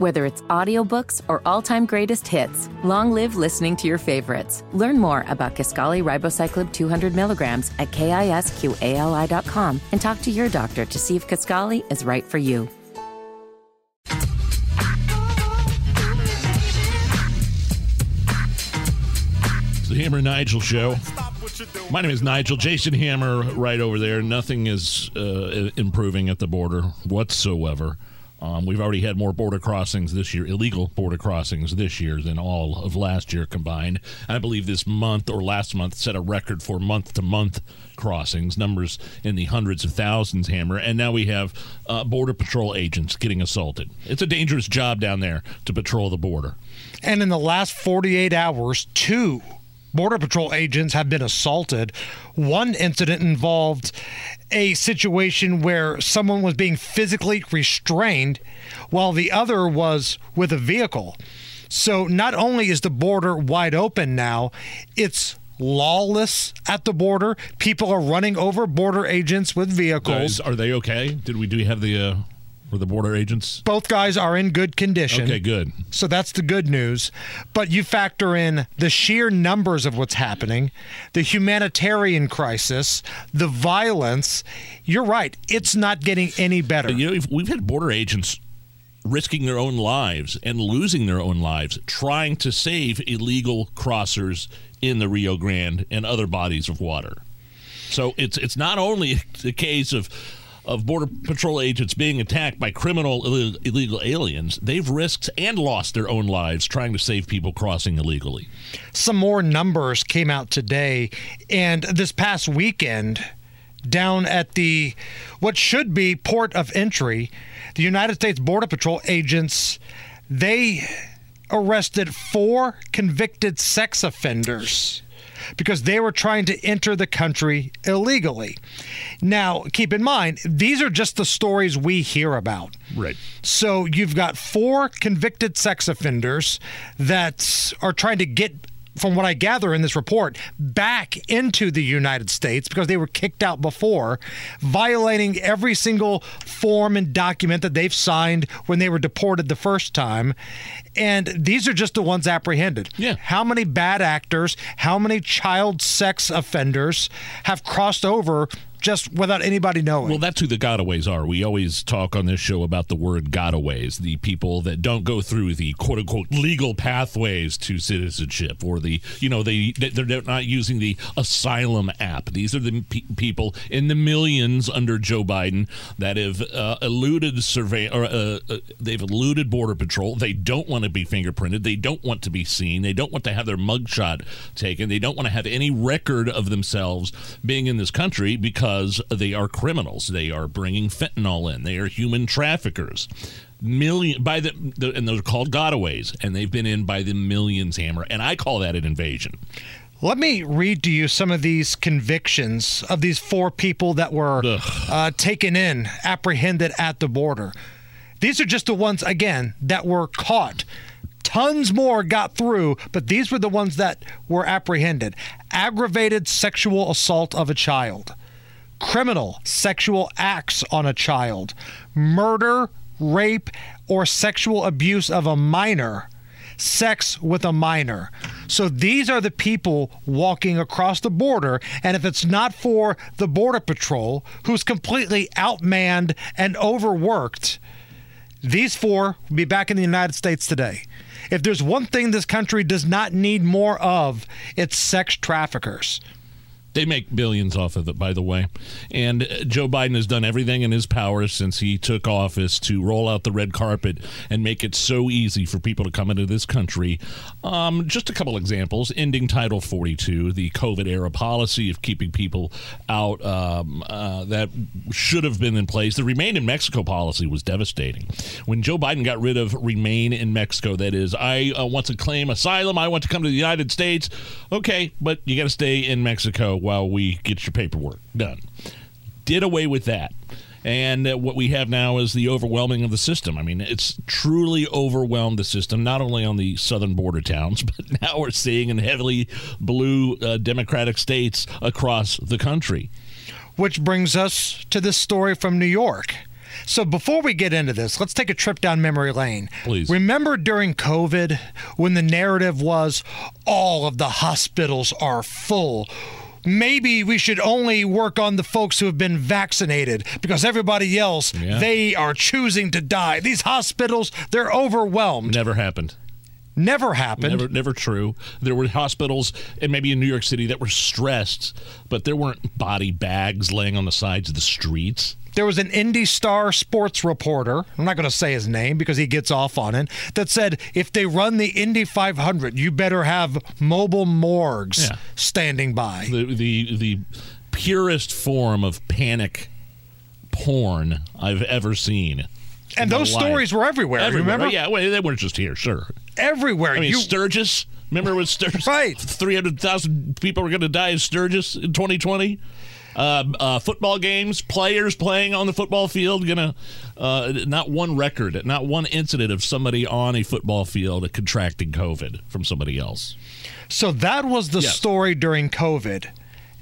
Whether it's audiobooks or all-time greatest hits, long live listening to your favorites. Learn more about Kisqali Ribociclib 200 milligrams at kisqali.com and talk to your doctor to see if Kisqali is right for you. It's the Hammer Nigel show. My name is Nigel. Jason Hammer, right over there. Nothing is uh, improving at the border whatsoever. Um, we've already had more border crossings this year, illegal border crossings this year than all of last year combined. I believe this month or last month set a record for month to month crossings, numbers in the hundreds of thousands, Hammer. And now we have uh, Border Patrol agents getting assaulted. It's a dangerous job down there to patrol the border. And in the last 48 hours, two Border Patrol agents have been assaulted. One incident involved a situation where someone was being physically restrained, while the other was with a vehicle. So not only is the border wide open now, it's lawless at the border. People are running over border agents with vehicles. Are they okay? Did we do we have the uh, were the border agents? Both guys are in good condition. Okay, good. So that's the good news. But you factor in the sheer numbers of what's happening, the humanitarian crisis, the violence. You're right. It's not getting any better. You know, we've, we've had border agents risking their own lives and losing their own lives trying to save illegal crossers in the Rio Grande and other bodies of water. So it's it's not only the case of of Border Patrol agents being attacked by criminal Ill- illegal aliens, they've risked and lost their own lives trying to save people crossing illegally. Some more numbers came out today, and this past weekend, down at the what should be port of entry, the United States Border Patrol agents they arrested four convicted sex offenders because they were trying to enter the country illegally. Now, keep in mind, these are just the stories we hear about. Right. So you've got four convicted sex offenders that are trying to get from what I gather in this report, back into the United States because they were kicked out before, violating every single form and document that they've signed when they were deported the first time. And these are just the ones apprehended. Yeah. How many bad actors, how many child sex offenders have crossed over just without anybody knowing. Well, that's who the gotaways are. We always talk on this show about the word gotaways, the people that don't go through the quote unquote legal pathways to citizenship, or the you know they they're not using the asylum app. These are the pe- people in the millions under Joe Biden that have uh, eluded survey or uh, uh, they've eluded border patrol. They don't want to be fingerprinted. They don't want to be seen. They don't want to have their mugshot taken. They don't want to have any record of themselves being in this country because because they are criminals. They are bringing fentanyl in. They are human traffickers. Million by the, the and those are called gotaways, and they've been in by the millions. Hammer, and I call that an invasion. Let me read to you some of these convictions of these four people that were uh, taken in, apprehended at the border. These are just the ones, again, that were caught. Tons more got through, but these were the ones that were apprehended. Aggravated sexual assault of a child, criminal sexual acts on a child, murder, rape, or sexual abuse of a minor, sex with a minor. So these are the people walking across the border. And if it's not for the Border Patrol, who's completely outmanned and overworked, these four will be back in the United States today. If there's one thing this country does not need more of, it's sex traffickers. They make billions off of it, by the way. And Joe Biden has done everything in his power since he took office to roll out the red carpet and make it so easy for people to come into this country. Um, just a couple examples ending Title 42, the COVID era policy of keeping people out um, uh, that should have been in place. The Remain in Mexico policy was devastating. When Joe Biden got rid of Remain in Mexico, that is, I uh, want to claim asylum, I want to come to the United States. Okay, but you got to stay in Mexico while we get your paperwork done. Did away with that. And uh, what we have now is the overwhelming of the system. I mean, it's truly overwhelmed the system, not only on the southern border towns, but now we're seeing in heavily blue uh, Democratic states across the country. Which brings us to this story from New York. So before we get into this, let's take a trip down memory lane. Please. Remember during COVID when the narrative was all of the hospitals are full. Maybe we should only work on the folks who have been vaccinated because everybody else, Yeah. they are choosing to die. These hospitals, they're overwhelmed. Never happened. Never happened. Never, never true. There were hospitals, and maybe in New York City, that were stressed, but there weren't body bags laying on the sides of the streets. There was an Indy Star sports reporter, I'm not going to say his name because he gets off on it, that said if they run the Indy 500, you better have mobile morgues Yeah. standing by. The the the purest form of panic porn I've ever seen. and those life. stories were everywhere, Everywhere. remember? Yeah, well, they weren't just here, sure. Everywhere. I mean, you, Sturgis. Remember when Sturgis? Right. 300,000 people were going to die in Sturgis in 2020? Uh, uh, football games, players playing on the football field, gonna uh, not one record, not one incident of somebody on a football field contracting COVID from somebody else. so that was the Yes. story during COVID.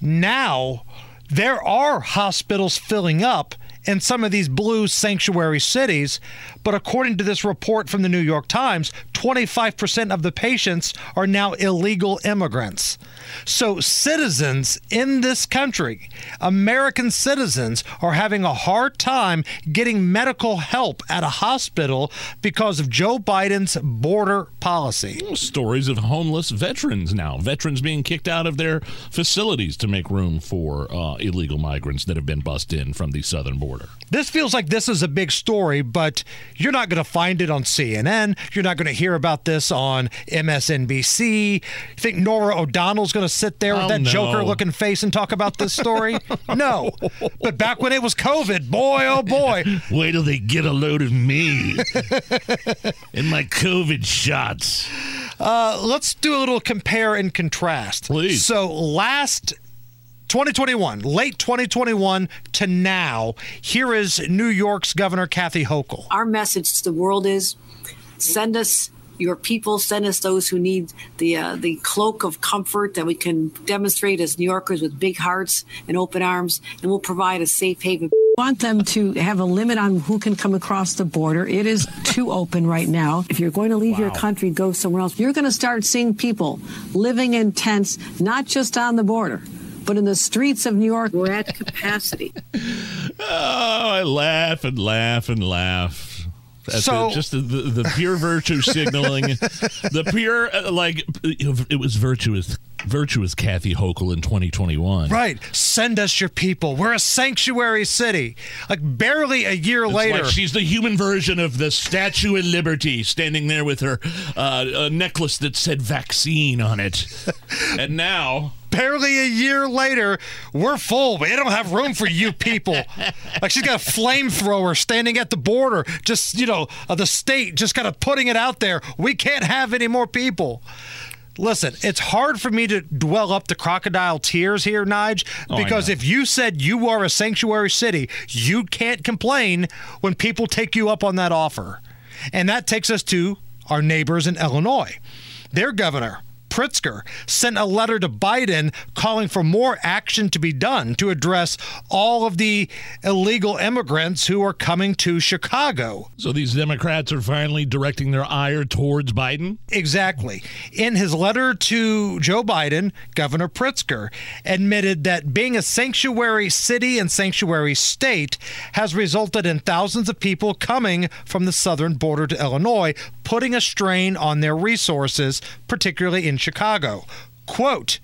Now, there are hospitals filling up in some of these blue sanctuary cities, but according to this report from the New York Times, 25% of the patients are now illegal immigrants. So, citizens in this country, American citizens, are having a hard time getting medical help at a hospital because of Joe Biden's border policy. Stories of homeless veterans now, veterans being kicked out of their facilities to make room for uh, illegal migrants that have been bussed in from the southern border. This feels like this is a big story, but you're not going to find it on CNN. You're not going to hear about this on MSNBC. You think Norah O'Donnell's going to sit there with Oh, that no. Joker looking face and talk about this story? no. But back when it was COVID, boy, oh boy, Wait till they get a load of me and my COVID shots. Uh, let's do a little compare and contrast. Please. So last 2021, late 2021 to now, here is New York's Governor Kathy Hochul. Our message to the world is send us your people, send us those who need the uh, the cloak of comfort that we can demonstrate as New Yorkers with big hearts and open arms, and we'll provide a safe haven. want them to have a limit on who can come across the border. It is too open right now. If you're going to leave your country, go somewhere else. You're going to start seeing people living in tents, not just on the border, but in the streets of New York. We're at capacity. Oh, I laugh and laugh and laugh. At So- the, just the, the, the pure virtue signaling, the pure uh, like it was virtuous, virtuous Kathy Hochul in 2021. Right. Send us your people. We're a sanctuary city. Like barely a year It's later. like she's the human version of the Statue of Liberty, standing there with her uh, a necklace that said "vaccine" on it, and now barely a year later, we're full. We don't have room for you people. like she's got a flamethrower standing at the border, just, you know, uh, the state just kind of putting it out there. We can't have any more people. Listen, it's hard for me to dwell up the crocodile tears here, Nige, Oh, because know. if you said you are a sanctuary city, you can't complain when people take you up on that offer. And that takes us to our neighbors in Illinois. Their governor, Pritzker, sent a letter to Biden calling for more action to be done to address all of the illegal immigrants who are coming to Chicago. so these Democrats are finally directing their ire towards Biden. Exactly. In his letter to Joe Biden, Governor Pritzker admitted that being a sanctuary city and sanctuary state has resulted in thousands of people coming from the southern border to Illinois, putting a strain on their resources, particularly in Chicago. Quote,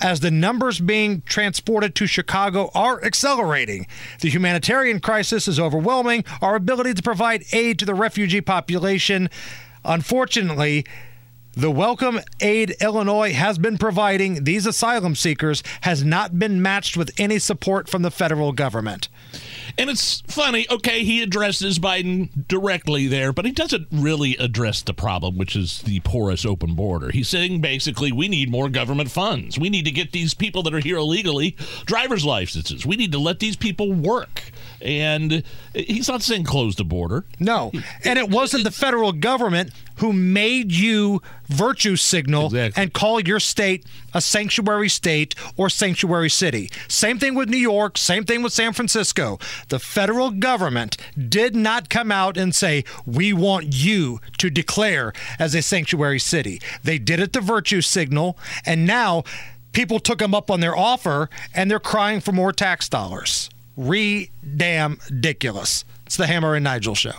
as the numbers being transported to Chicago are accelerating. The humanitarian crisis is overwhelming our ability to provide aid to the refugee population. Unfortunately, the welcome aid Illinois has been providing these asylum seekers has not been matched with any support from the federal government. And it's funny, okay, he addresses Biden directly there, but he doesn't really address the problem, which is the porous open border. He's saying basically we need more government funds. We need to get these people that are here illegally driver's licenses. We need to let these people work. And he's not saying close the border. No. And it wasn't the federal government who made you virtue signal Exactly. and call your state a sanctuary state or sanctuary city. Same thing with New York, same thing with San Francisco. The federal government did not come out and say, We want you to declare as a sanctuary city. They did it the virtue signal, and now people took them up on their offer and they're crying for more tax dollars. Re damn ridiculous. It's the Hammer and Nigel show.